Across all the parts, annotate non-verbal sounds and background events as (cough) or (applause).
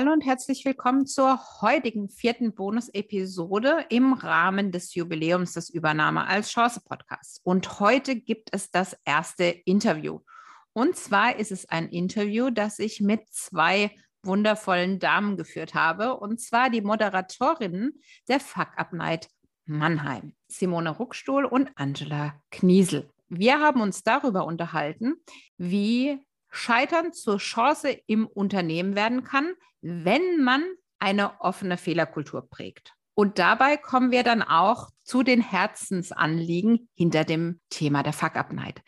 Hallo und herzlich willkommen zur heutigen vierten Bonus-Episode im Rahmen des Jubiläums des Übernahme als Chance Podcasts. Und heute gibt es das erste Interview. Und zwar ist es ein Interview, das ich mit zwei wundervollen Damen geführt habe. Und zwar die Moderatorinnen der Fuck Up Night Mannheim, Simone Ruckstuhl und Angela Kniesel. Wir haben uns darüber unterhalten, wie Scheitern zur Chance im Unternehmen werden kann, wenn man eine offene Fehlerkultur prägt. Und dabei kommen wir dann auch zu den Herzensanliegen hinter dem Thema der Fuck-Up-Night.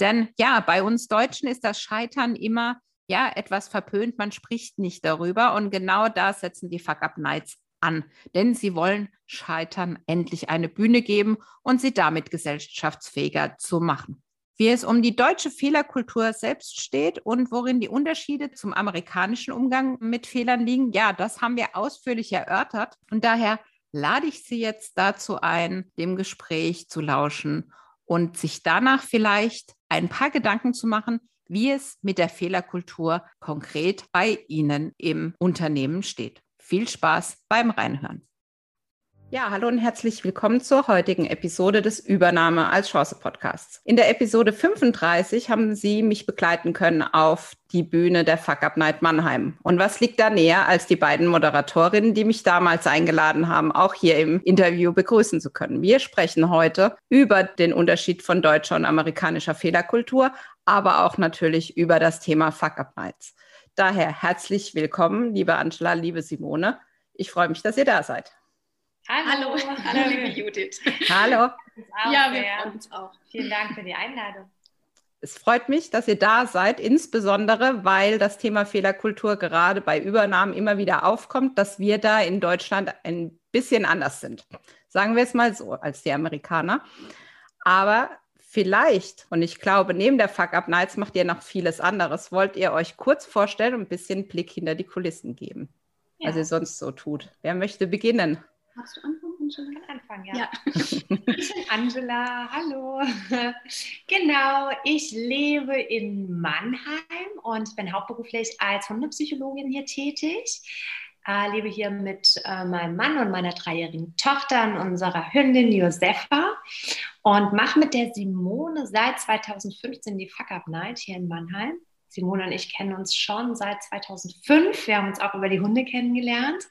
Denn ja, bei uns Deutschen ist das Scheitern immer ja etwas verpönt, man spricht nicht darüber. Und genau da setzen die Fuck-Up-Nights an, denn sie wollen Scheitern endlich eine Bühne geben und sie damit gesellschaftsfähiger zu machen wie es um die deutsche Fehlerkultur selbst steht und worin die Unterschiede zum amerikanischen Umgang mit Fehlern liegen. Ja, das haben wir ausführlich erörtert und daher lade ich Sie jetzt dazu ein, dem Gespräch zu lauschen und sich danach vielleicht ein paar Gedanken zu machen, wie es mit der Fehlerkultur konkret bei Ihnen im Unternehmen steht. Viel Spaß beim Reinhören. Ja, hallo und herzlich willkommen zur heutigen Episode des Übernahme als Chance Podcasts. In der Episode 35 haben Sie mich begleiten können auf die Bühne der Fuck Up Night Mannheim. Und was liegt da näher, als die beiden Moderatorinnen, die mich damals eingeladen haben, auch hier im Interview begrüßen zu können? Wir sprechen heute über den Unterschied von deutscher und amerikanischer Fehlerkultur, aber auch natürlich über das Thema Fuck Up Nights. Daher herzlich willkommen, liebe Angela, liebe Simone. Ich freue mich, dass ihr da seid. Hallo, hallo, hallo liebe Judith. Hallo. Ja, wir freuen uns auch. Vielen Dank für die Einladung. Es freut mich, dass ihr da seid, insbesondere weil das Thema Fehlerkultur gerade bei Übernahmen immer wieder aufkommt, dass wir da in Deutschland ein bisschen anders sind. Sagen wir es mal so, als die Amerikaner. Aber vielleicht, und ich glaube, neben der Fuck-Up Nights macht ihr noch vieles anderes, wollt ihr euch kurz vorstellen und ein bisschen Blick hinter die Kulissen geben, ja. was ihr sonst so tut. Wer möchte beginnen? Magst du anfangen, Angela? Ich kann anfangen, ja. ja. ich (laughs) bin Angela, hallo. (laughs) genau, ich lebe in Mannheim und bin hauptberuflich als Hundepsychologin hier tätig. Äh, lebe hier mit äh, meinem Mann und meiner dreijährigen Tochter und unserer Hündin Josefa und mache mit der Simone seit 2015 die Fuck Up Night hier in Mannheim. Simone und ich kennen uns schon seit 2005. Wir haben uns auch über die Hunde kennengelernt.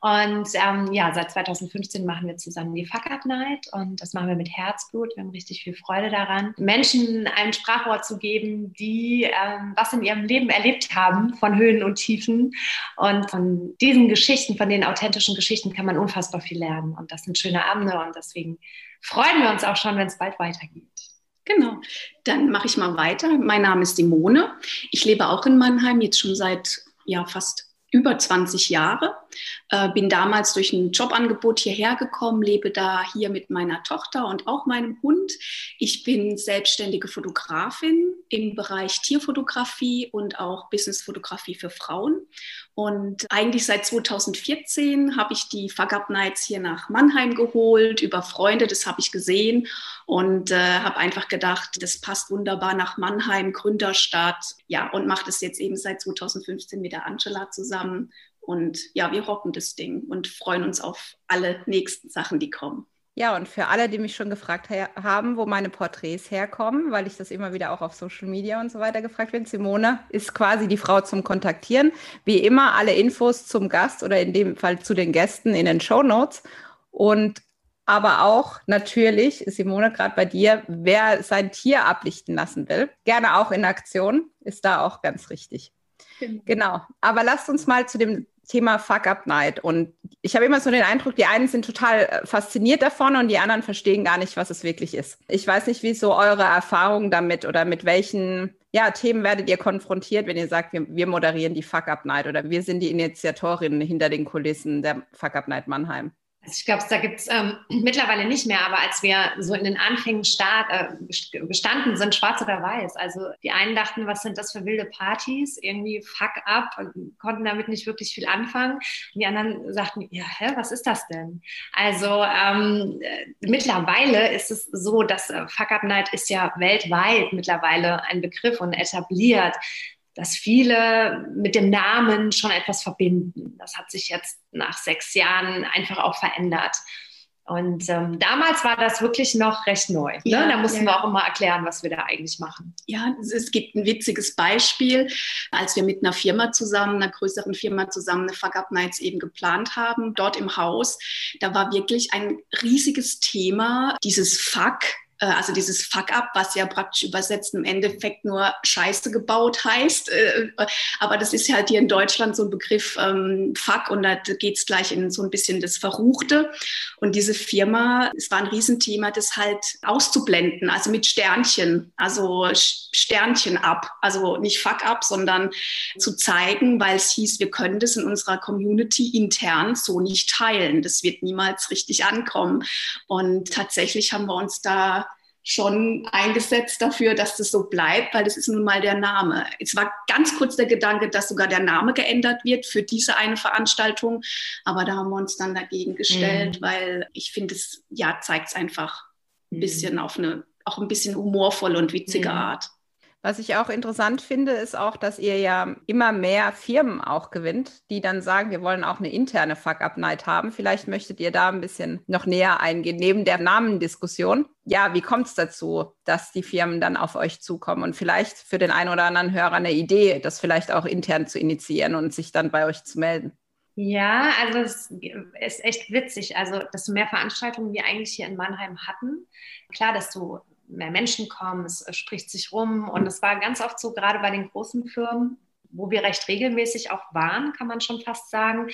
Und ähm, ja, seit 2015 machen wir zusammen die Fuck Up Night und das machen wir mit Herzblut. Wir haben richtig viel Freude daran, Menschen ein Sprachwort zu geben, die ähm, was in ihrem Leben erlebt haben, von Höhen und Tiefen. Und von diesen Geschichten, von den authentischen Geschichten kann man unfassbar viel lernen. Und das sind schöne Abende und deswegen freuen wir uns auch schon, wenn es bald weitergeht. Genau, dann mache ich mal weiter. Mein Name ist Simone. Ich lebe auch in Mannheim, jetzt schon seit ja, fast über 20 Jahre. Äh, bin damals durch ein Jobangebot hierher gekommen, lebe da hier mit meiner Tochter und auch meinem Hund. Ich bin selbstständige Fotografin im Bereich Tierfotografie und auch Businessfotografie für Frauen. Und eigentlich seit 2014 habe ich die Fuck Up Nights hier nach Mannheim geholt, über Freunde, das habe ich gesehen und äh, habe einfach gedacht, das passt wunderbar nach Mannheim, Gründerstadt. Ja, und mache das jetzt eben seit 2015 mit der Angela zusammen. Und ja, wir rocken das Ding und freuen uns auf alle nächsten Sachen, die kommen. Ja, und für alle, die mich schon gefragt haben, wo meine Porträts herkommen, weil ich das immer wieder auch auf Social Media und so weiter gefragt bin, Simone ist quasi die Frau zum Kontaktieren. Wie immer alle Infos zum Gast oder in dem Fall zu den Gästen in den Show Notes. Und aber auch natürlich, Simone, gerade bei dir, wer sein Tier ablichten lassen will, gerne auch in Aktion, ist da auch ganz richtig. Genau. Aber lasst uns mal zu dem Thema Fuck Up Night. Und ich habe immer so den Eindruck, die einen sind total äh, fasziniert davon und die anderen verstehen gar nicht, was es wirklich ist. Ich weiß nicht, wie so eure Erfahrungen damit oder mit welchen ja, Themen werdet ihr konfrontiert, wenn ihr sagt, wir, wir moderieren die Fuck Up Night oder wir sind die Initiatorinnen hinter den Kulissen der Fuck Up Night Mannheim. Also ich glaube, da gibt es ähm, (clears throat) mittlerweile nicht mehr, aber als wir so in den Anfängen start, äh, gestanden sind, schwarz oder weiß. Also die einen dachten, was sind das für wilde Partys? Irgendwie fuck up, konnten damit nicht wirklich viel anfangen. Und die anderen sagten, ja, hä, was ist das denn? Also ähm, äh, mittlerweile ist es so, dass äh, Fuck Up Night ist ja weltweit mittlerweile ein Begriff und etabliert dass viele mit dem Namen schon etwas verbinden. Das hat sich jetzt nach sechs Jahren einfach auch verändert. Und ähm, damals war das wirklich noch recht neu. Ne? Ja, da mussten ja. wir auch immer erklären, was wir da eigentlich machen. Ja, es gibt ein witziges Beispiel, als wir mit einer Firma zusammen, einer größeren Firma zusammen eine Fuck Up Nights eben geplant haben, dort im Haus. Da war wirklich ein riesiges Thema, dieses Fuck äh, also dieses Fuck-up, was ja praktisch übersetzt im Endeffekt nur Scheiße gebaut heißt. Äh, aber das ist halt hier in Deutschland so ein Begriff ähm, Fuck und da geht es gleich in so ein bisschen das Verruchte. Und diese Firma, es war ein Riesenthema, das halt auszublenden, also mit Sternchen, also Sternchen ab, also nicht Fuck-up, sondern zu zeigen, weil es hieß, wir können das in unserer Community intern so nicht teilen. Das wird niemals richtig ankommen. Und tatsächlich haben wir uns da schon eingesetzt dafür, dass das so bleibt, weil das ist nun mal der Name. Es war ganz kurz der Gedanke, dass sogar der Name geändert wird für diese eine Veranstaltung, aber da haben wir uns dann dagegen gestellt, mhm. weil ich finde, es ja zeigt es einfach ein mhm. bisschen auf eine auch ein bisschen humorvolle und witzige mhm. Art. Was ich auch interessant finde, ist auch, dass ihr ja immer mehr Firmen auch gewinnt, die dann sagen, wir wollen auch eine interne Fuck-Up-Night haben. Vielleicht möchtet ihr da ein bisschen noch näher eingehen, neben der Namendiskussion. Ja, wie kommt es dazu, dass die Firmen dann auf euch zukommen und vielleicht für den einen oder anderen Hörer eine Idee, das vielleicht auch intern zu initiieren und sich dann bei euch zu melden? Ja, also es ist echt witzig. Also, desto mehr Veranstaltungen wir eigentlich hier in Mannheim hatten. Klar, desto mehr Menschen kommen, es spricht sich rum. Und es war ganz oft so, gerade bei den großen Firmen, wo wir recht regelmäßig auch waren, kann man schon fast sagen.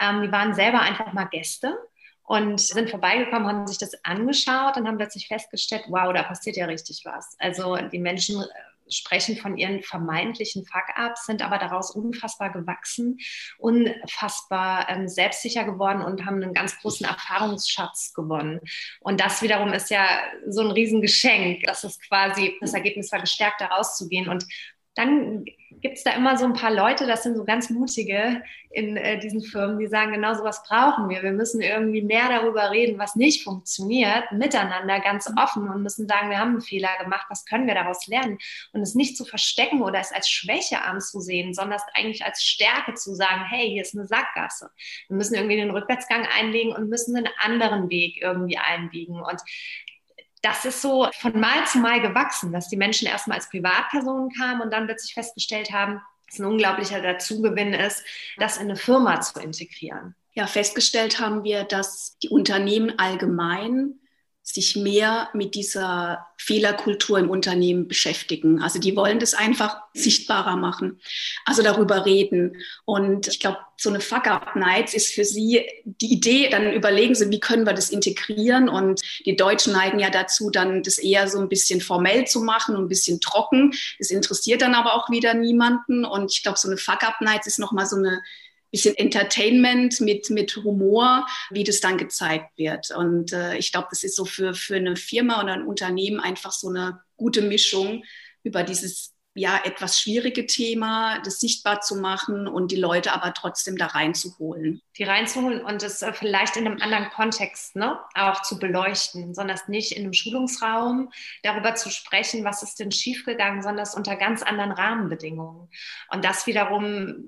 Ähm, die waren selber einfach mal Gäste und sind vorbeigekommen, haben sich das angeschaut und haben plötzlich festgestellt, wow, da passiert ja richtig was. Also die Menschen sprechen von ihren vermeintlichen Fuck-ups, sind aber daraus unfassbar gewachsen, unfassbar ähm, selbstsicher geworden und haben einen ganz großen Erfahrungsschatz gewonnen. Und das wiederum ist ja so ein Riesengeschenk, dass es quasi das Ergebnis war, gestärkt daraus zu gehen und dann gibt es da immer so ein paar Leute, das sind so ganz mutige in äh, diesen Firmen, die sagen, genau sowas brauchen wir. Wir müssen irgendwie mehr darüber reden, was nicht funktioniert, miteinander ganz offen und müssen sagen, wir haben einen Fehler gemacht, was können wir daraus lernen? Und es nicht zu verstecken oder es als Schwäche anzusehen, sondern es eigentlich als Stärke zu sagen, hey, hier ist eine Sackgasse. Wir müssen irgendwie den Rückwärtsgang einlegen und müssen einen anderen Weg irgendwie einbiegen. Und das ist so von Mal zu Mal gewachsen, dass die Menschen erstmal als Privatpersonen kamen und dann plötzlich festgestellt haben, dass ein unglaublicher Dazugewinn ist, das in eine Firma zu integrieren. Ja, festgestellt haben wir, dass die Unternehmen allgemein sich mehr mit dieser Fehlerkultur im Unternehmen beschäftigen. Also die wollen das einfach sichtbarer machen, also darüber reden. Und ich glaube, so eine Fuck-Up-Nights ist für sie die Idee, dann überlegen sie, wie können wir das integrieren. Und die Deutschen neigen ja dazu, dann das eher so ein bisschen formell zu machen ein bisschen trocken. Das interessiert dann aber auch wieder niemanden. Und ich glaube, so eine Fuck-Up-Nights ist nochmal so eine bisschen Entertainment mit, mit Humor, wie das dann gezeigt wird. Und äh, ich glaube, das ist so für, für eine Firma oder ein Unternehmen einfach so eine gute Mischung über dieses ja etwas schwierige Thema, das sichtbar zu machen und die Leute aber trotzdem da reinzuholen. Die reinzuholen und es äh, vielleicht in einem anderen Kontext ne, auch zu beleuchten, sondern nicht in einem Schulungsraum darüber zu sprechen, was ist denn schiefgegangen, sondern unter ganz anderen Rahmenbedingungen. Und das wiederum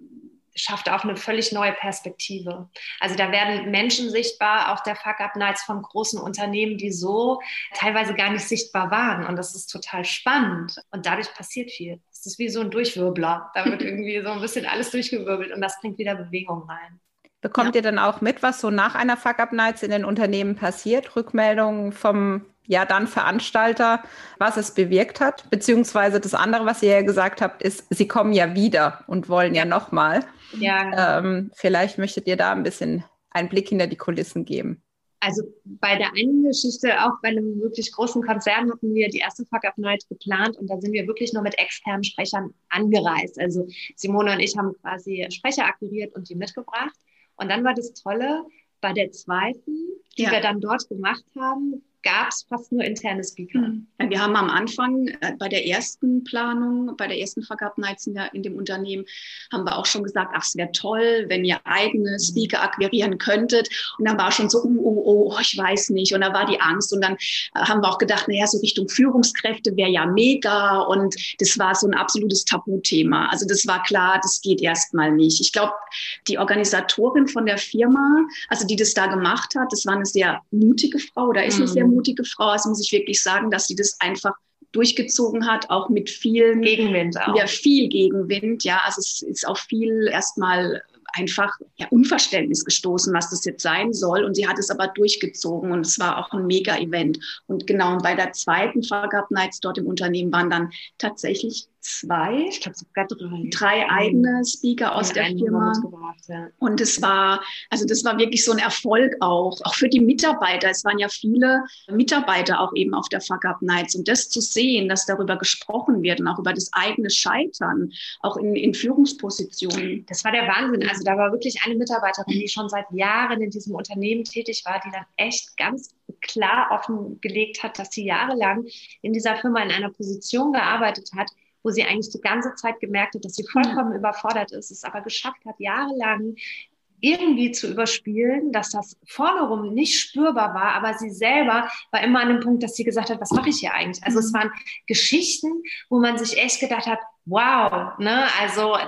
schafft auch eine völlig neue Perspektive. Also da werden Menschen sichtbar, auch der Fuck-Up-Nights von großen Unternehmen, die so teilweise gar nicht sichtbar waren. Und das ist total spannend. Und dadurch passiert viel. Es ist wie so ein Durchwirbler. Da wird (laughs) irgendwie so ein bisschen alles durchgewirbelt und das bringt wieder Bewegung rein. Bekommt ja. ihr dann auch mit, was so nach einer Fuck-Up-Nights in den Unternehmen passiert? Rückmeldungen vom ja dann Veranstalter, was es bewirkt hat. Beziehungsweise das andere, was ihr ja gesagt habt, ist, sie kommen ja wieder und wollen ja nochmal. Ja. Ähm, vielleicht möchtet ihr da ein bisschen einen Blick hinter die Kulissen geben. Also bei der einen Geschichte, auch bei einem wirklich großen Konzern, hatten wir die erste Fuck Up Night geplant und da sind wir wirklich nur mit externen Sprechern angereist. Also Simone und ich haben quasi Sprecher akquiriert und die mitgebracht. Und dann war das Tolle, bei der zweiten, die ja. wir dann dort gemacht haben, gab es fast nur interne Speaker. Mhm. Ja, wir haben am Anfang äh, bei der ersten Planung, bei der ersten Vergabnights in, der, in dem Unternehmen, haben wir auch schon gesagt, ach, es wäre toll, wenn ihr eigene mhm. Speaker akquirieren könntet. Und dann war schon so, oh, oh, oh, ich weiß nicht. Und da war die Angst. Und dann äh, haben wir auch gedacht, naja, so Richtung Führungskräfte wäre ja mega. Und das war so ein absolutes Tabuthema. Also das war klar, das geht erstmal nicht. Ich glaube, die Organisatorin von der Firma, also die das da gemacht hat, das war eine sehr mutige Frau oder ist eine mhm. sehr mutige Frau. Also muss ich wirklich sagen, dass sie das einfach durchgezogen hat, auch mit vielen Gegenwind auch. Ja, viel Gegenwind, ja. Also es ist auch viel erstmal einfach ja, Unverständnis gestoßen, was das jetzt sein soll. Und sie hat es aber durchgezogen und es war auch ein Mega-Event. Und genau bei der zweiten Fahrgab Nights dort im Unternehmen waren dann tatsächlich zwei, ich glaube sogar drei, drei eigene Speaker aus der Firma. Gebracht, ja. Und es war, also das war wirklich so ein Erfolg auch, auch für die Mitarbeiter. Es waren ja viele Mitarbeiter auch eben auf der Fuck Up Nights. Und das zu sehen, dass darüber gesprochen wird und auch über das eigene Scheitern, auch in, in Führungspositionen. Das war der Wahnsinn. Also da war wirklich eine Mitarbeiterin, die schon seit Jahren in diesem Unternehmen tätig war, die dann echt ganz klar offengelegt hat, dass sie jahrelang in dieser Firma in einer Position gearbeitet hat, wo sie eigentlich die ganze Zeit gemerkt hat, dass sie vollkommen mhm. überfordert ist, es aber geschafft hat, jahrelang irgendwie zu überspielen, dass das vorne rum nicht spürbar war, aber sie selber war immer an dem Punkt, dass sie gesagt hat, was mache ich hier eigentlich? Also es mhm. waren Geschichten, wo man sich echt gedacht hat, wow, ne, also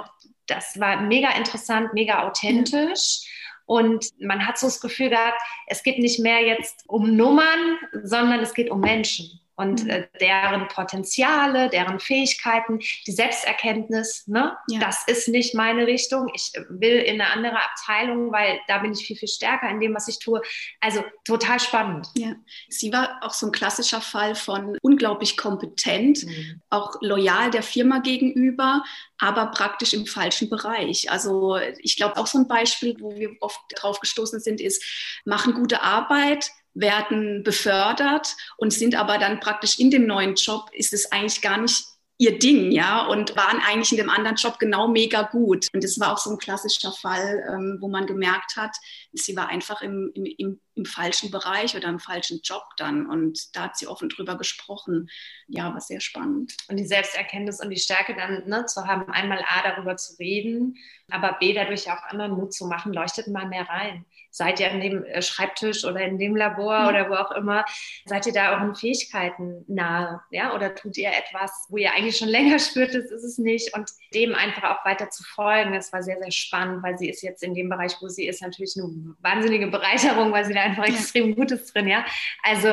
das war mega interessant, mega authentisch. Und man hat so das Gefühl gehabt, es geht nicht mehr jetzt um Nummern, sondern es geht um Menschen und mhm. äh, deren Potenziale, deren Fähigkeiten, die Selbsterkenntnis, ne? Ja. das ist nicht meine Richtung. Ich will in eine andere Abteilung, weil da bin ich viel, viel stärker in dem, was ich tue. Also total spannend. Ja. Sie war auch so ein klassischer Fall von unglaublich kompetent, mhm. auch loyal der Firma gegenüber, aber praktisch im falschen Bereich. Also ich glaube auch so ein Beispiel, wo wir oft drauf gestoßen sind, ist, machen gute Arbeit, werden befördert und sind aber dann praktisch in dem neuen Job, ist es eigentlich gar nicht ihr Ding, ja, und waren eigentlich in dem anderen Job genau mega gut. Und das war auch so ein klassischer Fall, ähm, wo man gemerkt hat, sie war einfach im, im, im, im, falschen Bereich oder im falschen Job dann. Und da hat sie offen drüber gesprochen. Ja, war sehr spannend. Und die Selbsterkenntnis und die Stärke dann ne, zu haben, einmal A, darüber zu reden, aber B, dadurch auch anderen Mut zu machen, leuchtet mal mehr rein seid ihr an dem äh, Schreibtisch oder in dem Labor mhm. oder wo auch immer, seid ihr da euren Fähigkeiten nahe, ja, oder tut ihr etwas, wo ihr eigentlich schon (laughs) länger spürt, das ist es nicht? Und dem einfach auch weiter zu folgen, das war sehr, sehr spannend, weil sie ist jetzt in dem Bereich, wo sie ist, natürlich eine wahnsinnige Bereicherung, weil sie da einfach extrem Gutes drin, ja, also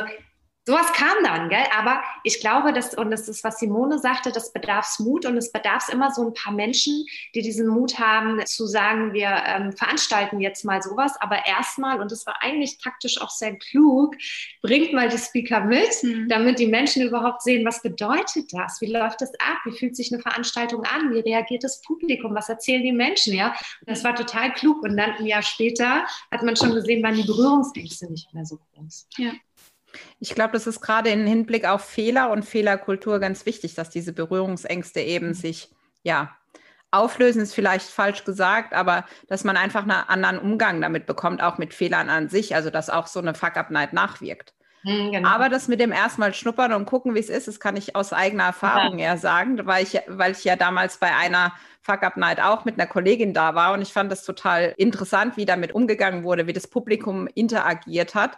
sowas kam dann, gell? Aber ich glaube, dass, und das ist, was Simone sagte, das bedarf Mut und es bedarf immer so ein paar Menschen, die diesen Mut haben, zu sagen, wir ähm, veranstalten jetzt mal sowas, aber erstmal, und das war eigentlich taktisch auch sehr klug, bringt mal die Speaker mit, mhm. damit die Menschen überhaupt sehen, was bedeutet das? Wie läuft das ab? Wie fühlt sich eine Veranstaltung an? Wie reagiert das Publikum? Was erzählen die Menschen? Ja, und das war total klug. Und dann ein Jahr später hat man schon gesehen, waren die Berührungsängste nicht mehr so groß. Ja. Ich glaube, das ist gerade im Hinblick auf Fehler und Fehlerkultur ganz wichtig, dass diese Berührungsängste eben mhm. sich, ja, auflösen ist vielleicht falsch gesagt, aber dass man einfach einen anderen Umgang damit bekommt, auch mit Fehlern an sich, also dass auch so eine Fuck-Up-Night nachwirkt. Mhm, genau. Aber das mit dem erstmal schnuppern und gucken, wie es ist, das kann ich aus eigener Erfahrung ja. eher sagen, weil ich, weil ich ja damals bei einer Fuck-Up-Night auch mit einer Kollegin da war und ich fand das total interessant, wie damit umgegangen wurde, wie das Publikum interagiert hat.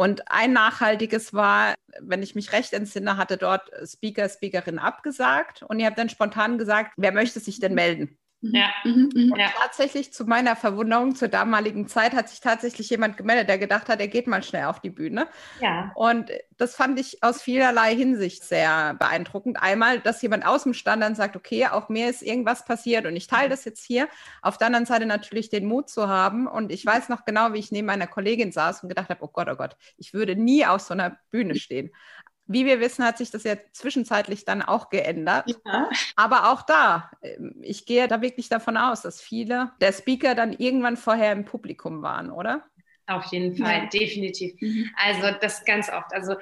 Und ein nachhaltiges war, wenn ich mich recht entsinne, hatte dort Speaker, Speakerin abgesagt und ihr habt dann spontan gesagt, wer möchte sich denn melden? Mhm. Ja. Mhm, mhm. Und tatsächlich zu meiner Verwunderung zur damaligen Zeit hat sich tatsächlich jemand gemeldet, der gedacht hat, er geht mal schnell auf die Bühne. Ja. Und das fand ich aus vielerlei Hinsicht sehr beeindruckend. Einmal, dass jemand aus dem Stand dann sagt, okay, auch mir ist irgendwas passiert und ich teile das jetzt hier. Auf der anderen Seite natürlich den Mut zu haben. Und ich weiß noch genau, wie ich neben meiner Kollegin saß und gedacht habe, oh Gott, oh Gott, ich würde nie auf so einer Bühne stehen. Wie wir wissen, hat sich das ja zwischenzeitlich dann auch geändert. Ja. Aber auch da, ähm, ich gehe da wirklich davon aus, dass viele der Speaker dann irgendwann vorher im Publikum waren, oder? Auf jeden Fall, ja. definitiv. Mhm. Also das ganz oft. Also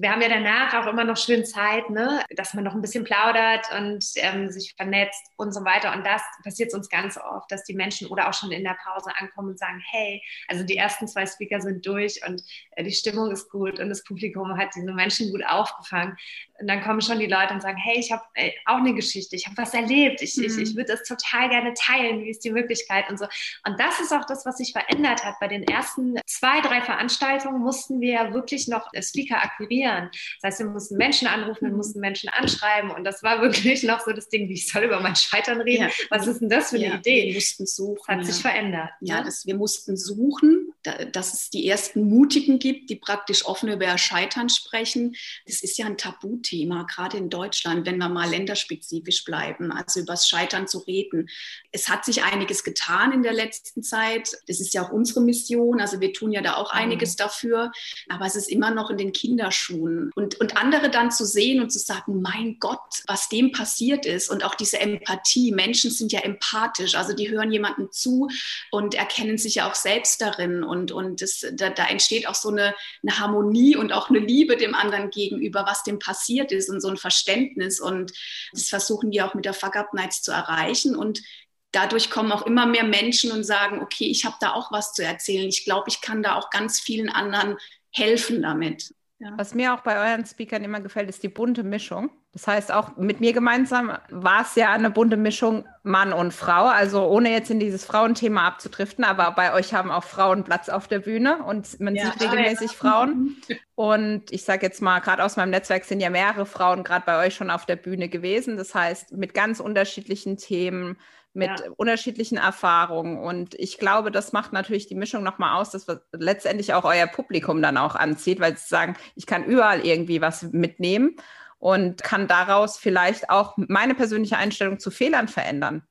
wir haben ja danach auch immer noch schön Zeit, ne? dass man noch ein bisschen plaudert und ähm, sich vernetzt und so weiter. Und das passiert uns ganz oft, dass die Menschen oder auch schon in der Pause ankommen und sagen, hey, also die ersten zwei Speaker sind durch und äh, die Stimmung ist gut und das Publikum hat diese Menschen gut aufgefangen. Und dann kommen schon die Leute und sagen, hey, ich habe äh, auch eine Geschichte, ich habe was erlebt, ich, mhm. ich, ich würde das total gerne teilen, wie ist die Möglichkeit und so. Und das ist auch das, was sich verändert hat. Bei den ersten zwei, drei Veranstaltungen mussten wir wirklich noch Speaker akquirieren informieren. Das heißt, wir mussten Menschen anrufen, wir mussten Menschen anschreiben und das war wirklich noch so das Ding, wie ich soll über mein Scheitern reden. Ja. Was ist denn das für eine ja, Idee? Wir mussten suchen. Das hat sich verändert. Ja, ne? das, wir mussten suchen, da, dass es die ersten Mutigen gibt, die praktisch offen über Scheitern sprechen. Das ist ja ein Tabuthema, gerade in Deutschland, wenn wir mal länderspezifisch bleiben, also über das Scheitern zu reden. Es hat sich einiges getan in der letzten Zeit. Das ist ja auch unsere Mission. Also wir tun ja da auch mhm. einiges mhm. dafür. Aber es ist immer noch in den Kinderschuhen tun. Und, und andere dann zu sehen und zu sagen, mein Gott, was dem passiert ist und auch diese Empathie. Menschen sind ja empathisch, also die hören jemandem zu und erkennen sich ja auch selbst darin. Und, und das, da, da entsteht auch so eine, eine Harmonie und auch eine Liebe dem anderen gegenüber, was dem passiert ist und so ein Verständnis. Und das versuchen wir auch mit der Fuck Up Nights zu erreichen. Und dadurch kommen auch immer mehr Menschen und sagen, okay, ich habe da auch was zu erzählen. Ich glaube, ich kann da auch ganz vielen anderen helfen damit. Ja. Was mir auch bei euren Speakern immer gefällt, ist die bunte Mischung. Das heißt, auch mit mir gemeinsam war es ja eine bunte Mischung Mann und Frau. Also ohne jetzt in dieses Frauenthema abzudriften, aber bei euch haben auch Frauen Platz auf der Bühne und man ja, sieht regelmäßig ja. Frauen. (laughs) Und ich sage jetzt mal, gerade aus meinem Netzwerk sind ja mehrere Frauen gerade bei euch schon auf der Bühne gewesen. Das heißt, mit ganz unterschiedlichen Themen mit ja. unterschiedlichen Erfahrungen. Und ich glaube, das macht natürlich die Mischung nochmal aus, dass letztendlich auch euer Publikum dann auch anzieht, weil sie sagen, ich kann überall irgendwie was mitnehmen und kann daraus vielleicht auch meine persönliche Einstellung zu Fehlern verändern.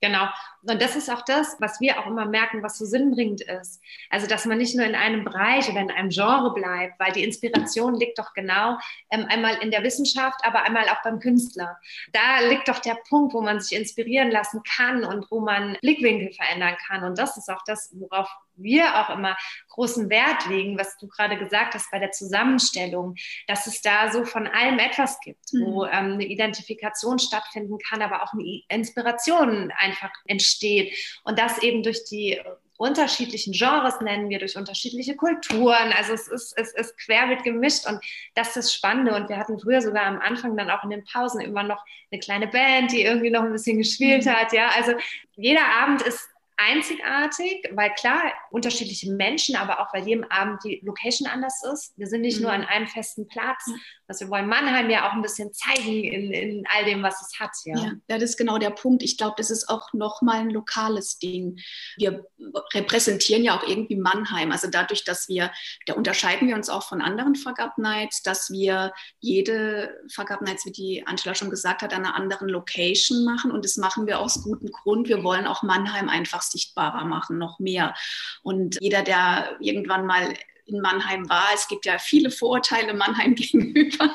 Genau. Und das ist auch das, was wir auch immer merken, was so sinnbringend ist. Also, dass man nicht nur in einem Bereich oder in einem Genre bleibt, weil die Inspiration liegt doch genau ähm, einmal in der Wissenschaft, aber einmal auch beim Künstler. Da liegt doch der Punkt, wo man sich inspirieren lassen kann und wo man Blickwinkel verändern kann. Und das ist auch das, worauf wir auch immer großen Wert legen, was du gerade gesagt hast bei der Zusammenstellung, dass es da so von allem etwas gibt, mhm. wo ähm, eine Identifikation stattfinden kann, aber auch eine Inspiration einfach entsteht. Und das eben durch die unterschiedlichen Genres nennen wir, durch unterschiedliche Kulturen. Also es ist, es ist querbeet gemischt und das ist das Spannende. Und wir hatten früher sogar am Anfang dann auch in den Pausen immer noch eine kleine Band, die irgendwie noch ein bisschen gespielt mhm. hat. Ja, also jeder Abend ist einzigartig, weil klar, unterschiedliche Menschen, aber auch weil jedem Abend die Location anders ist. Wir sind nicht mhm. nur an einem festen Platz, dass wir wollen Mannheim ja auch ein bisschen zeigen in, in all dem, was es hat. Ja, ja das ist genau der Punkt. Ich glaube, das ist auch nochmal ein lokales Ding. Wir repräsentieren ja auch irgendwie Mannheim. Also dadurch, dass wir, da unterscheiden wir uns auch von anderen Fuck Nights, dass wir jede Fuck Nights, wie die Angela schon gesagt hat, an einer anderen Location machen. Und das machen wir aus gutem Grund. Wir wollen auch Mannheim einfach sichtbarer machen, noch mehr. Und jeder, der irgendwann mal in Mannheim war. Es gibt ja viele Vorurteile Mannheim (laughs) gegenüber.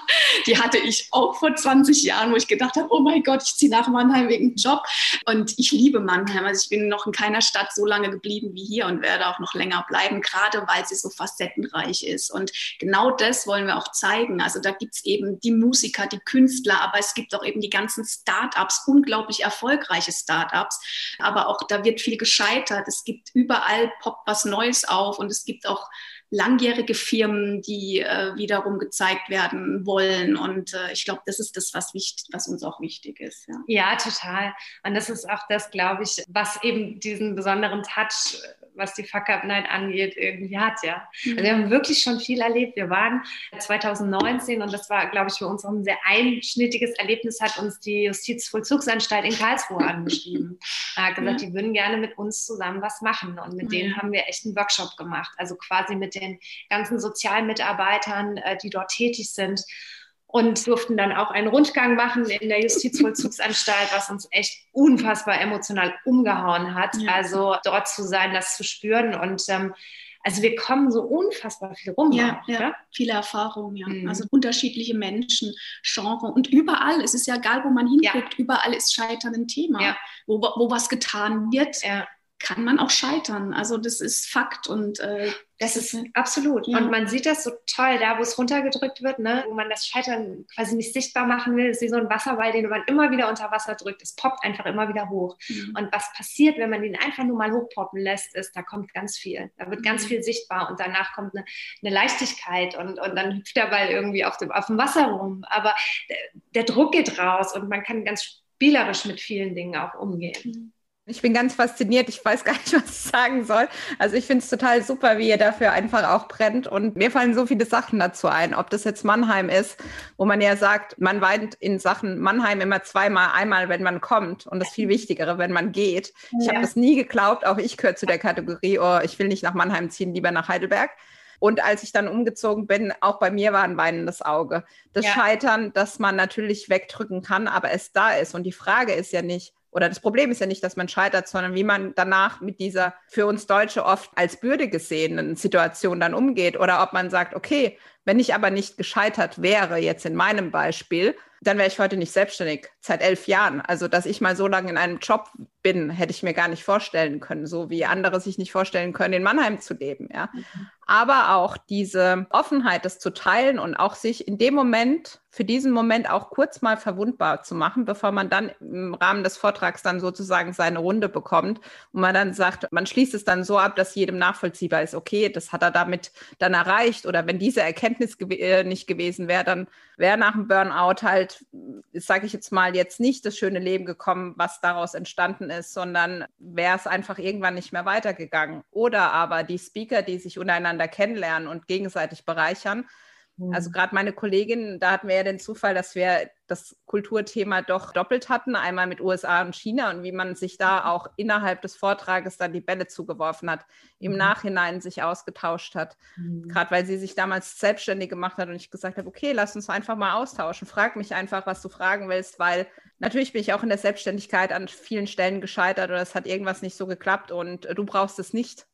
Die hatte ich auch vor 20 Jahren, wo ich gedacht habe, oh mein Gott, ich ziehe nach Mannheim wegen Job. Und ich liebe Mannheim. Also ich bin noch in keiner Stadt so lange geblieben wie hier und werde auch noch länger bleiben, gerade weil sie so facettenreich ist. Und genau das wollen wir auch zeigen. Also da gibt es eben die Musiker, die Künstler, aber es gibt auch eben die ganzen Start-ups, unglaublich erfolgreiche Start-ups. Aber auch da wird viel gescheitert. Es gibt überall poppt was Neues auf und es gibt auch langjährige Firmen, die äh, wiederum gezeigt werden wollen. Und äh, ich glaube, das ist das, was, wichtig, was uns auch wichtig ist. Ja. ja, total. Und das ist auch das, glaube ich, was eben diesen besonderen Touch was die Fuck Up Night angeht, irgendwie hat, ja. Also wir haben wirklich schon viel erlebt. Wir waren 2019 und das war, glaube ich, für uns auch ein sehr einschnittiges Erlebnis, hat uns die Justizvollzugsanstalt in Karlsruhe (laughs) angeschrieben. Er hat gesagt, die würden gerne mit uns zusammen was machen und mit denen haben wir echt einen Workshop gemacht. Also quasi mit den ganzen Sozialmitarbeitern, äh, die dort tätig sind und durften dann auch einen Rundgang machen in der Justizvollzugsanstalt, was uns echt unfassbar emotional umgehauen hat. Ja. Also dort zu sein, das zu spüren und ähm, also wir kommen so unfassbar viel rum. Ja, auch, ja. ja? viele Erfahrungen, ja. Mhm. Also unterschiedliche Menschen, Genre und überall, es ist ja egal, wo man hinguckt, ja. überall ist Scheitern ein Thema, wo, wo was getan wird. Ja kann man auch scheitern. Also das ist Fakt und äh, das ist absolut. Ja. Und man sieht das so toll, da wo es runtergedrückt wird, ne? wo man das Scheitern quasi nicht sichtbar machen will. Es ist wie so ein Wasserball, den man immer wieder unter Wasser drückt. Es poppt einfach immer wieder hoch. Mhm. Und was passiert, wenn man den einfach nur mal hochpoppen lässt, ist, da kommt ganz viel. Da wird ganz mhm. viel sichtbar und danach kommt eine, eine Leichtigkeit und, und dann hüpft der Ball irgendwie auf dem, auf dem Wasser rum. Aber der, der Druck geht raus und man kann ganz spielerisch mit vielen Dingen auch umgehen. Mhm. Ich bin ganz fasziniert. Ich weiß gar nicht, (laughs) was ich sagen soll. Also ich finde es total super, wie ihr dafür einfach auch brennt. Und mir fallen so viele Sachen dazu ein. Ob das jetzt Mannheim ist, wo man ja sagt, man weint in Sachen Mannheim immer zweimal, einmal, wenn man kommt. Und das viel Wichtigere, wenn man geht. Ich ja. habe das nie geglaubt. Auch ich gehöre zu der Kategorie, oh, ich will nicht nach Mannheim ziehen, lieber nach Heidelberg. Und als ich dann umgezogen bin, auch bei mir war ein weinendes Auge. Das ja. Scheitern, das man natürlich wegdrücken kann, aber es da ist. Und die Frage ist ja nicht, oder das Problem ist ja nicht, dass man scheitert, sondern wie man danach mit dieser für uns Deutsche oft als Bürde gesehenen Situation dann umgeht. Oder ob man sagt, okay, wenn ich aber nicht gescheitert wäre, jetzt in meinem Beispiel, dann wäre ich heute nicht selbstständig, seit elf Jahren. Also, dass ich mal so lange in einem Job bin, hätte ich mir gar nicht vorstellen können, so wie andere sich nicht vorstellen können, in Mannheim zu leben. Ja. Mhm. Aber auch diese Offenheit, das zu teilen und auch sich in dem Moment, für diesen Moment auch kurz mal verwundbar zu machen, bevor man dann im Rahmen des Vortrags dann sozusagen seine Runde bekommt und man dann sagt, man schließt es dann so ab, dass jedem nachvollziehbar ist, okay, das hat er damit dann erreicht oder wenn diese Erkenntnis gew äh, nicht gewesen wäre, dann wäre nach dem Burnout halt, sage ich jetzt mal, jetzt nicht das schöne Leben gekommen, was daraus entstanden ist, sondern wäre es einfach irgendwann nicht mehr weitergegangen. Oder aber die Speaker, die sich untereinander kennenlernen und gegenseitig bereichern, also mhm. gerade meine Kollegin, da hatten wir ja den Zufall, dass wir das Kulturthema doch doppelt hatten, einmal mit USA und China und wie man sich da mhm. auch innerhalb des Vortrages dann die Bälle zugeworfen hat, im mhm. Nachhinein sich ausgetauscht hat. Mhm. Gerade weil sie sich damals selbstständig gemacht hat und ich gesagt habe, okay, lass uns einfach mal austauschen. Frag mich einfach, was du fragen willst, weil natürlich bin ich auch in der Selbstständigkeit an vielen Stellen gescheitert oder es hat irgendwas nicht so geklappt und du brauchst es nicht.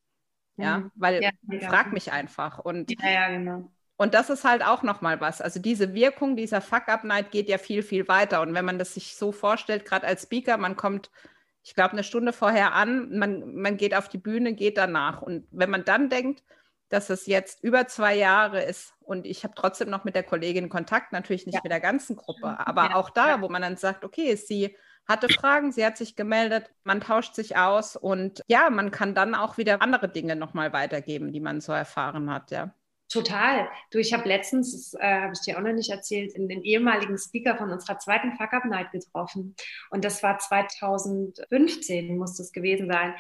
Ja, mhm. weil ja, frag mich einfach. Und ja, ja, genau. Und das ist halt auch nochmal was. Also diese Wirkung dieser Fuck-Up-Night geht ja viel, viel weiter. Und wenn man das sich so vorstellt, gerade als Speaker, man kommt, ich glaube, eine Stunde vorher an, man, man geht auf die Bühne, geht danach. Und wenn man dann denkt, dass es jetzt über zwei Jahre ist und ich habe trotzdem noch mit der Kollegin Kontakt, natürlich nicht ja. mit der ganzen Gruppe, aber ja. auch da, wo man dann sagt, okay, sie hatte Fragen, sie hat sich gemeldet, man tauscht sich aus und ja, man kann dann auch wieder andere Dinge nochmal weitergeben, die man so erfahren hat, ja. Total. Du, ich habe letztens, das äh, habe ich dir auch noch nicht erzählt, in den ehemaligen Speaker von unserer zweiten Fuck Up Night getroffen. Und das war 2015, muss das gewesen sein.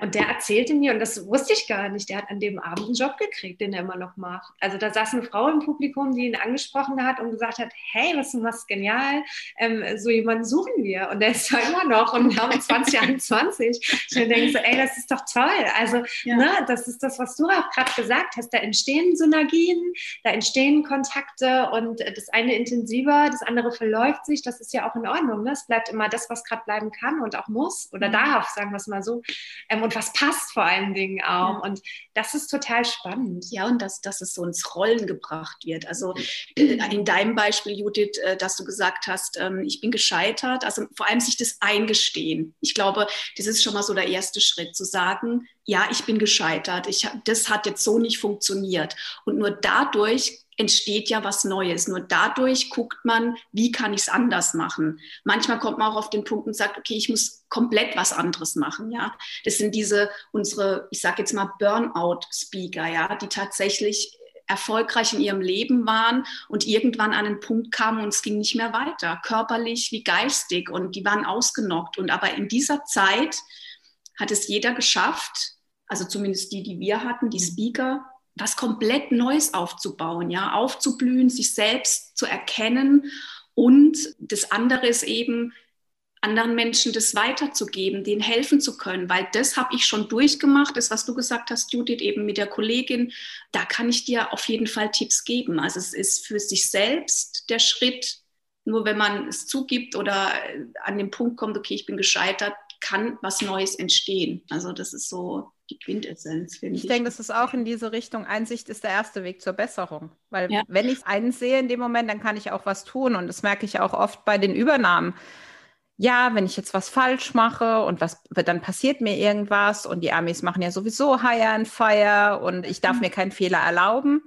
Und der erzählte mir, und das wusste ich gar nicht, der hat an dem Abend einen Job gekriegt, den er immer noch macht. Also da saß eine Frau im Publikum, die ihn angesprochen hat und gesagt hat, hey, was du machst, genial. Ähm, so jemanden suchen wir. Und der ist da immer noch und wir haben 2021. Ich denke so, ey, das ist doch toll. Also, ja. ne, das ist das, was du auch gerade gesagt hast. Da entstehen so Synergien, da entstehen Kontakte und das eine intensiver, das andere verläuft sich. Das ist ja auch in Ordnung. Ne? Es bleibt immer das, was gerade bleiben kann und auch muss oder mhm. darf, sagen wir es mal so. Ähm, und was passt vor allen Dingen auch. Ja. Und das ist total spannend. Ja, und dass, dass es so ins Rollen gebracht wird. Also äh, in deinem Beispiel, Judith, äh, dass du gesagt hast, ähm, ich bin gescheitert. Also vor allem sich das eingestehen. Ich glaube, das ist schon mal so der erste Schritt, zu sagen, ja, ich bin gescheitert, ich, das hat jetzt so nicht funktioniert. Und nur dadurch entsteht ja was Neues. Nur dadurch guckt man, wie kann ich es anders machen. Manchmal kommt man auch auf den Punkt und sagt, okay, ich muss komplett was anderes machen. Ja, das sind diese unsere, ich sage jetzt mal Burnout-Speaker, ja, die tatsächlich erfolgreich in ihrem Leben waren und irgendwann an einen Punkt kamen und es ging nicht mehr weiter, körperlich wie geistig und die waren ausgenockt. Und aber in dieser Zeit hat es jeder geschafft, also zumindest die, die wir hatten, die Speaker, was komplett Neues aufzubauen, ja, aufzublühen, sich selbst zu erkennen und das andere ist eben, anderen Menschen das weiterzugeben, denen helfen zu können, weil das habe ich schon durchgemacht, das, was du gesagt hast, Judith, eben mit der Kollegin, da kann ich dir auf jeden Fall Tipps geben. Also es ist für sich selbst der Schritt, nur wenn man es zugibt oder an den Punkt kommt, okay, ich bin gescheitert, kann was Neues entstehen. Also das ist so die Quintessenz, finde ich. Ich denke, das ist auch in diese Richtung, Einsicht ist der erste Weg zur Besserung. Weil ja. wenn ich einsehe in dem Moment, dann kann ich auch was tun. Und das merke ich auch oft bei den Übernahmen ja, wenn ich jetzt was falsch mache und was dann passiert mir irgendwas und die Amis machen ja sowieso Hire and Fire und ich darf mhm. mir keinen Fehler erlauben.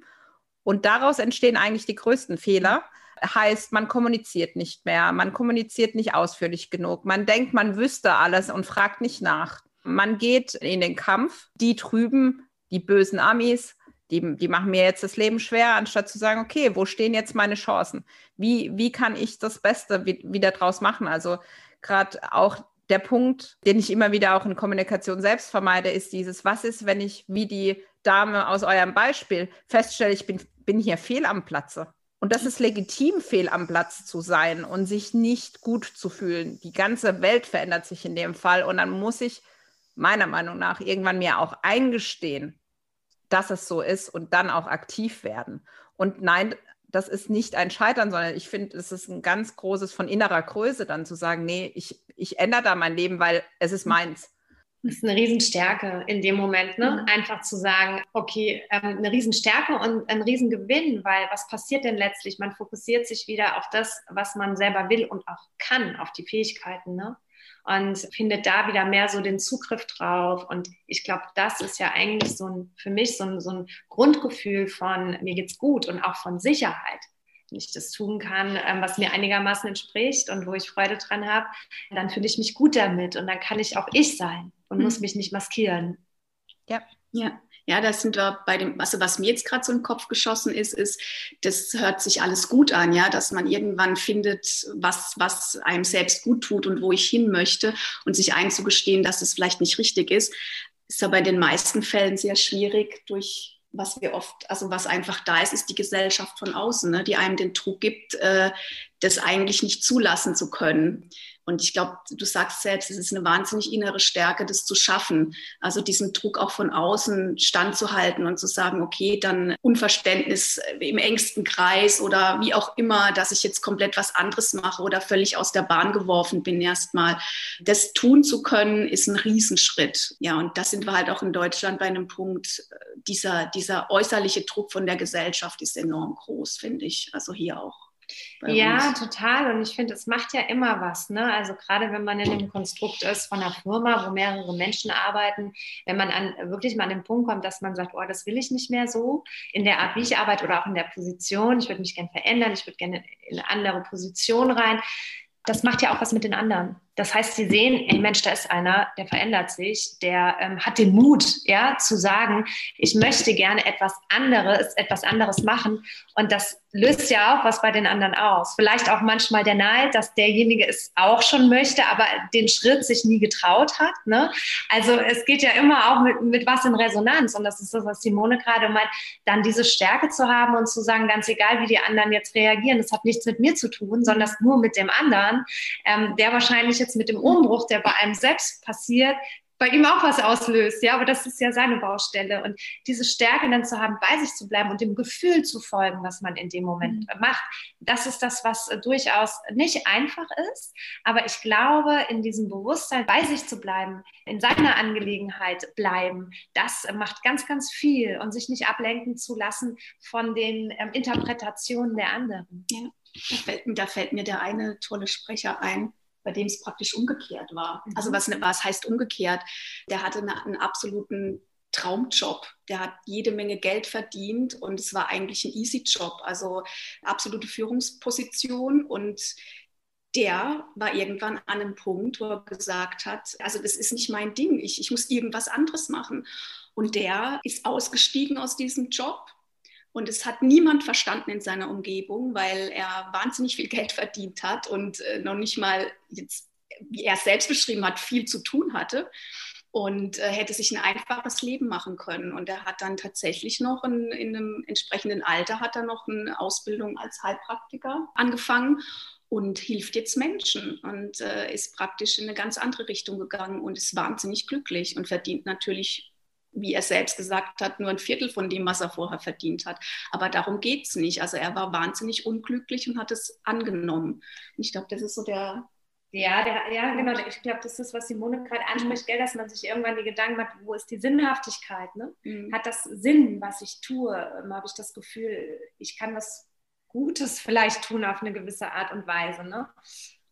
Und daraus entstehen eigentlich die größten Fehler. Heißt, man kommuniziert nicht mehr, man kommuniziert nicht ausführlich genug, man denkt, man wüsste alles und fragt nicht nach. Man geht in den Kampf, die drüben, die bösen Amis, die, die machen mir jetzt das Leben schwer, anstatt zu sagen, okay, wo stehen jetzt meine Chancen? Wie, wie kann ich das Beste wieder draus machen? Also gerade auch der Punkt, den ich immer wieder auch in Kommunikation selbst vermeide, ist dieses, was ist, wenn ich wie die Dame aus eurem Beispiel feststelle, ich bin, bin hier fehl am Platze. Und das ist legitim, fehl am Platz zu sein und sich nicht gut zu fühlen. Die ganze Welt verändert sich in dem Fall. Und dann muss ich meiner Meinung nach irgendwann mir auch eingestehen, dass es so ist und dann auch aktiv werden. Und nein, das ist nicht ein Scheitern, sondern ich finde, es ist ein ganz großes von innerer Größe, dann zu sagen, nee, ich, ich ändere da mein Leben, weil es ist meins. Das ist eine Riesenstärke in dem Moment, ne? Mhm. einfach zu sagen, okay, ähm, eine Riesenstärke und ein Riesengewinn, weil was passiert denn letztlich? Man fokussiert sich wieder auf das, was man selber will und auch kann, auf die Fähigkeiten. Ne? und findet da wieder mehr so den Zugriff drauf. Und ich glaube, das ist ja eigentlich so ein, für mich so ein, so ein Grundgefühl von mir geht's gut und auch von Sicherheit. Wenn ich das tun kann, ähm, was mir einigermaßen entspricht und wo ich Freude dran habe, dann fühle ich mich gut damit und dann kann ich auch ich sein und mhm. muss mich nicht maskieren. Ja. Ja, ja, das sind wir bei dem, also was mir jetzt gerade so in den Kopf geschossen ist, ist, das hört sich alles gut an, ja, dass man irgendwann findet, was, was einem selbst gut tut und wo ich hin möchte und sich einzugestehen, dass es vielleicht nicht richtig ist, ist aber in den meisten Fällen sehr schwierig durch was wir oft, also was einfach da ist, ist die Gesellschaft von außen, ne, die einem den Druck gibt, äh, das eigentlich nicht zulassen zu können. Und ich glaube, du sagst selbst, es ist eine wahnsinnig innere Stärke, das zu schaffen. Also diesen Druck auch von außen standzuhalten und zu sagen, okay, dann Unverständnis im engsten Kreis oder wie auch immer, dass ich jetzt komplett was anderes mache oder völlig aus der Bahn geworfen bin erstmal. Das tun zu können, ist ein Riesenschritt. Ja, und das sind wir halt auch in Deutschland bei einem Punkt, dieser, dieser äußerliche Druck von der Gesellschaft ist enorm groß, finde ich. Also hier auch ja, uns. total. Und ich finde, es macht ja immer was. Ne? Also gerade wenn man in einem Konstrukt ist von einer Firma, wo mehrere Menschen arbeiten, wenn man an, wirklich mal an den Punkt kommt, dass man sagt, oh, das will ich nicht mehr so in der Art, wie ich arbeite oder auch in der Position. Ich würde mich gerne verändern, ich würde gerne in eine andere Position rein. Das macht ja auch was mit den anderen. Das heißt, sie sehen, ey Mensch, da ist einer, der verändert sich, der ähm, hat den Mut, ja, zu sagen, ich möchte gerne etwas anderes, etwas anderes machen. Und das löst ja auch was bei den anderen aus. Vielleicht auch manchmal der Neid, dass derjenige es auch schon möchte, aber den Schritt sich nie getraut hat. Ne? Also es geht ja immer auch mit, mit was in Resonanz. Und das ist das, was Simone gerade meint, dann diese Stärke zu haben und zu sagen, ganz egal, wie die anderen jetzt reagieren, das hat nichts mit mir zu tun, sondern nur mit dem anderen, ähm, der wahrscheinlich jetzt mit dem Umbruch, der bei einem selbst passiert, bei ihm auch was auslöst, ja, aber das ist ja seine Baustelle und diese Stärke dann zu haben, bei sich zu bleiben und dem Gefühl zu folgen, was man in dem Moment mhm. macht, das ist das, was durchaus nicht einfach ist, aber ich glaube, in diesem Bewusstsein bei sich zu bleiben, in seiner Angelegenheit bleiben, das macht ganz, ganz viel und sich nicht ablenken zu lassen von den ähm, Interpretationen der anderen. Ja. Da fällt, da fällt mir der eine tolle Sprecher ein, bei dem es praktisch umgekehrt war. Mhm. Also was, was heißt umgekehrt? Der hatte eine, einen absoluten Traumjob. Der hat jede Menge Geld verdient und es war eigentlich ein easy Job, also absolute Führungsposition und der war irgendwann an einem Punkt, wo er gesagt hat, also das ist nicht mein Ding, ich, ich muss irgendwas anderes machen. Und der ist ausgestiegen aus diesem Job und es hat niemand verstanden in seiner Umgebung, weil er wahnsinnig viel (laughs) Geld verdient hat und äh, noch nicht mal jetzt, wie er es selbst beschrieben hat, viel zu tun hatte und äh, hätte sich ein einfaches Leben machen können. Und er hat dann tatsächlich noch in, in, einem entsprechenden Alter hat er noch eine Ausbildung als Heilpraktiker angefangen und hilft jetzt Menschen und äh, ist praktisch in eine ganz andere Richtung gegangen und ist wahnsinnig glücklich und verdient natürlich wie er selbst gesagt hat, nur ein Viertel von dem, was er vorher verdient hat. Aber darum geht es nicht. Also er war wahnsinnig unglücklich und hat es angenommen. Und ich glaube, das ist so der. Ja, der, ja, genau. Ich glaube, das ist, was Simone gerade anspricht, gell, dass man sich irgendwann die Gedanken macht, wo ist die Sinnhaftigkeit? Ne? Mhm. Hat das Sinn, was ich tue? Ähm, Habe ich das Gefühl, ich kann was Gutes vielleicht tun auf eine gewisse Art und Weise. Ne?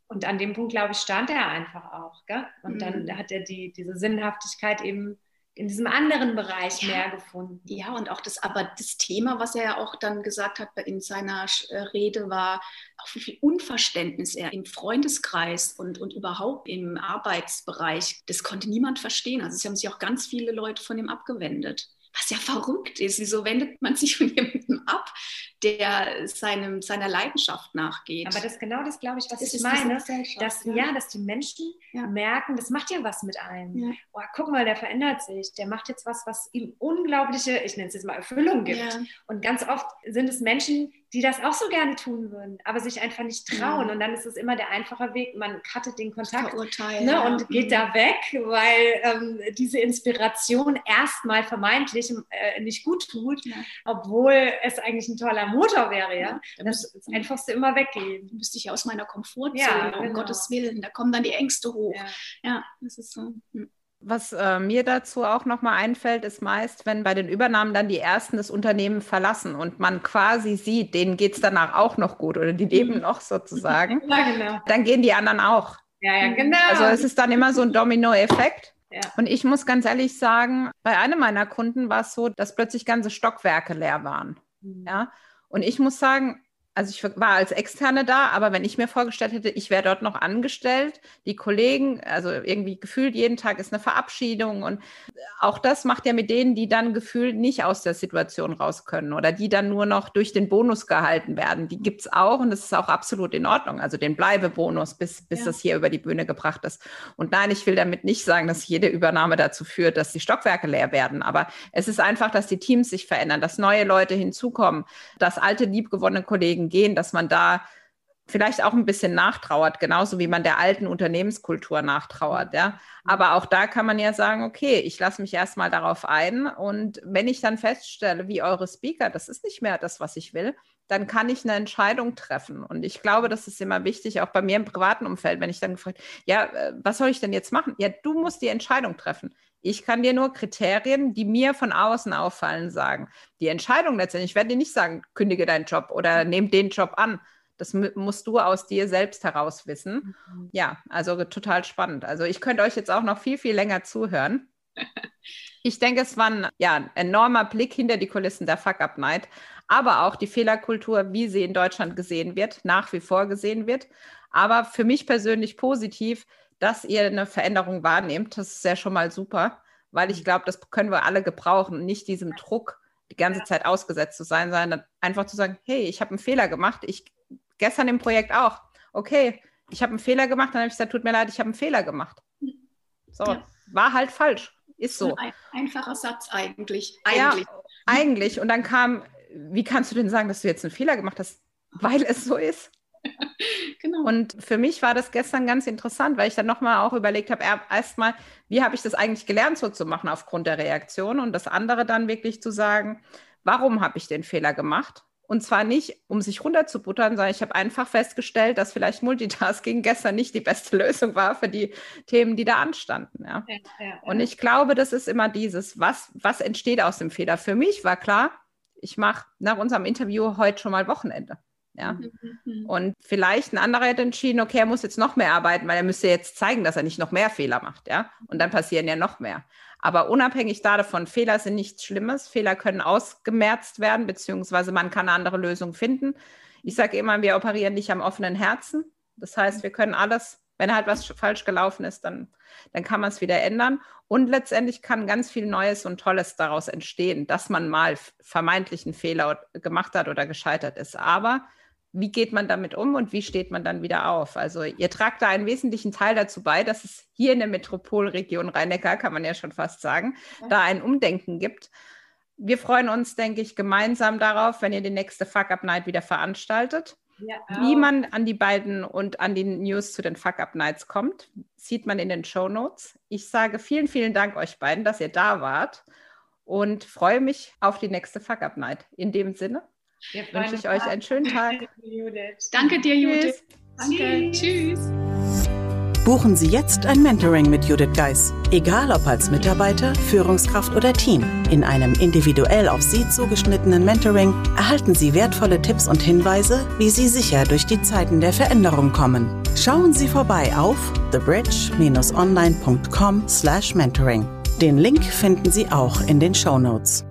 Und an dem Punkt, glaube ich, stand er einfach auch. Gell? Und mhm. dann hat er die, diese Sinnhaftigkeit eben in diesem anderen Bereich ja. mehr gefunden. Ja, und auch das, aber das Thema, was er ja auch dann gesagt hat in seiner äh, Rede, war auch wie viel Unverständnis er im Freundeskreis und, und überhaupt im Arbeitsbereich, das konnte niemand verstehen. Also es haben sich auch ganz viele Leute von ihm abgewendet was ja verrückt ist. Wieso wendet man sich (laughs) von jemandem ab, der seinem, seiner Leidenschaft nachgeht? Aber das ist genau das, glaube ich, was das ich meine. Dass, ja. ja. dass die Menschen ja. merken, das macht ja was mit einem. Ja. Oh, guck mal, der verändert sich. Der macht jetzt was, was ihm unglaubliche, ich nenne es jetzt mal Erfüllung gibt. Und ganz oft sind es Menschen, die das auch so gerne tun würden, aber sich einfach nicht trauen. Ja. Und dann ist es immer der einfache Weg, man cuttet den Kontakt ne, ja. und geht mhm. da weg, weil ähm, diese Inspiration erstmal vermeintlich äh, nicht gut tut, ja. obwohl es eigentlich ein toller Motor wäre. Ja? Da das ist das Einfachste immer weggehen. Müsste ich aus meiner Komfortzone, genau. um Gottes Willen, da kommen dann die Ängste hoch. Ja, das ist so. Hm. Was äh, mir dazu auch nochmal einfällt, ist meist, wenn bei den Übernahmen dann die Ersten das Unternehmen verlassen und man quasi sieht, denen geht es danach auch noch gut oder die leben mhm. noch sozusagen, (laughs) ja, genau. dann gehen die anderen auch. Ja, ja, genau. Also es ist dann immer so ein Domino-Effekt. Ja. Und ich muss ganz ehrlich sagen, bei einem meiner Kunden war es so, dass plötzlich ganze Stockwerke leer waren. Mhm. Ja. Und ich muss sagen, also ich war als Externe da, aber wenn ich mir vorgestellt hätte, ich wäre dort noch angestellt, die Kollegen, also irgendwie gefühlt jeden Tag ist eine Verabschiedung und auch das macht ja mit denen, die dann gefühlt nicht aus der Situation raus können oder die dann nur noch durch den Bonus gehalten werden. Die gibt es auch und das ist auch absolut in Ordnung. Also den Bleibebonus, bis, bis ja. das hier über die Bühne gebracht ist. Und nein, ich will damit nicht sagen, dass jede Übernahme dazu führt, dass die Stockwerke leer werden, aber es ist einfach, dass die Teams sich verändern, dass neue Leute hinzukommen, dass alte, liebgewonnene Kollegen Wegen gehen, dass man da vielleicht auch ein bisschen nachtrauert, genauso wie man der alten Unternehmenskultur nachtrauert. Ja? Aber auch da kann man ja sagen, okay, ich lasse mich erstmal darauf ein und wenn ich dann feststelle, wie eure Speaker, das ist nicht mehr das, was ich will, dann kann ich eine Entscheidung treffen. Und ich glaube, das ist immer wichtig, auch bei mir im privaten Umfeld, wenn ich dann gefragt, ja, äh, was soll ich denn jetzt machen? Ja, du musst die Entscheidung treffen. Ich kann dir nur Kriterien, die mir von außen auffallen, sagen. Die Entscheidung letztendlich, ich werde dir nicht sagen, kündige deinen Job oder nehme den Job an. Das musst du aus dir selbst heraus wissen. Mhm. Ja, also total spannend. Also ich könnte euch jetzt auch noch viel, viel länger zuhören. (laughs) Ich denke, es war ein ja, enormer Blick hinter die Kulissen der Fuck-Up-Night, aber auch die Fehlerkultur, wie sie in Deutschland gesehen wird, nach wie vor gesehen wird. Aber für mich persönlich positiv, dass ihr eine Veränderung wahrnehmt. Das ist ja schon mal super, weil ich mhm. glaube, das können wir alle gebrauchen, nicht diesem Druck die ganze Zeit ausgesetzt zu sein, sondern einfach zu sagen, hey, ich habe einen Fehler gemacht. Ich gestern im Projekt auch. Okay, ich habe einen Fehler gemacht, dann habe ich gesagt, tut mir leid, ich habe einen Fehler gemacht. So, ja. war halt falsch. Ist so. Ein einfacher Satz eigentlich. Eigentlich. Ja, eigentlich. Und dann kam, wie kannst du denn sagen, dass du jetzt einen Fehler gemacht hast? Weil es so ist. (laughs) genau. Und für mich war das gestern ganz interessant, weil ich dann nochmal auch überlegt habe, erstmal, wie habe ich das eigentlich gelernt, so zu machen aufgrund der Reaktion? Und das andere dann wirklich zu sagen, warum habe ich den Fehler gemacht? Und zwar nicht, um sich runterzubuttern, sondern ich habe einfach festgestellt, dass vielleicht Multitasking (laughs) gestern nicht die beste Lösung war für die Themen, die da anstanden. Ja. Ja, ja, Und ich glaube, das ist immer dieses, was, was entsteht aus dem Fehler. Für mich war klar, ich mache nach unserem Interview heute schon mal Wochenende. Ja. Mhm, mhm. Und vielleicht ein anderer hätte entschieden, okay, er muss jetzt noch mehr arbeiten, weil er müsste jetzt zeigen, dass er nicht noch mehr Fehler macht, ja. Und dann passieren ja noch mehr. Aber unabhängig davon, Fehler sind nichts Schlimmes. Fehler können ausgemerzt werden, beziehungsweise man kann eine andere Lösung finden. Ich sage immer, wir operieren nicht am offenen Herzen. Das heißt, wir können alles, wenn halt was falsch gelaufen ist, dann, dann kann man es wieder ändern. Und letztendlich kann ganz viel Neues und Tolles daraus entstehen, dass man mal vermeintlichen Fehler gemacht hat oder gescheitert ist. Aber wie geht man damit um und wie steht man dann wieder auf? Also ihr tragt da einen wesentlichen Teil dazu bei, dass es hier in der Metropolregion Rhein-Neckar, kann man ja schon fast sagen, ja. da ein Umdenken gibt. Wir freuen uns, denke ich, gemeinsam darauf, wenn ihr die nächste Fuck-Up-Night wieder veranstaltet. Ja, Wie man an die beiden und an die News zu den Fuck-Up-Nights kommt, sieht man in den Show Notes. Ich sage vielen, vielen Dank euch beiden, dass ihr da wart und freue mich auf die nächste Fuck-Up-Night. In dem Sinne, wünsche ich euch einen schönen Tag. Danke dir, Judith. Danke. Tschüss. Buchen Sie jetzt ein Mentoring mit Judith Geis. Egal ob als Mitarbeiter, Führungskraft oder Team. In einem individuell auf Sie zugeschnittenen Mentoring erhalten Sie wertvolle Tipps und Hinweise, wie Sie sicher durch die Zeiten der Veränderung kommen. Schauen Sie vorbei auf thebridge-online.com/mentoring. Den Link finden Sie auch in den Show Notes.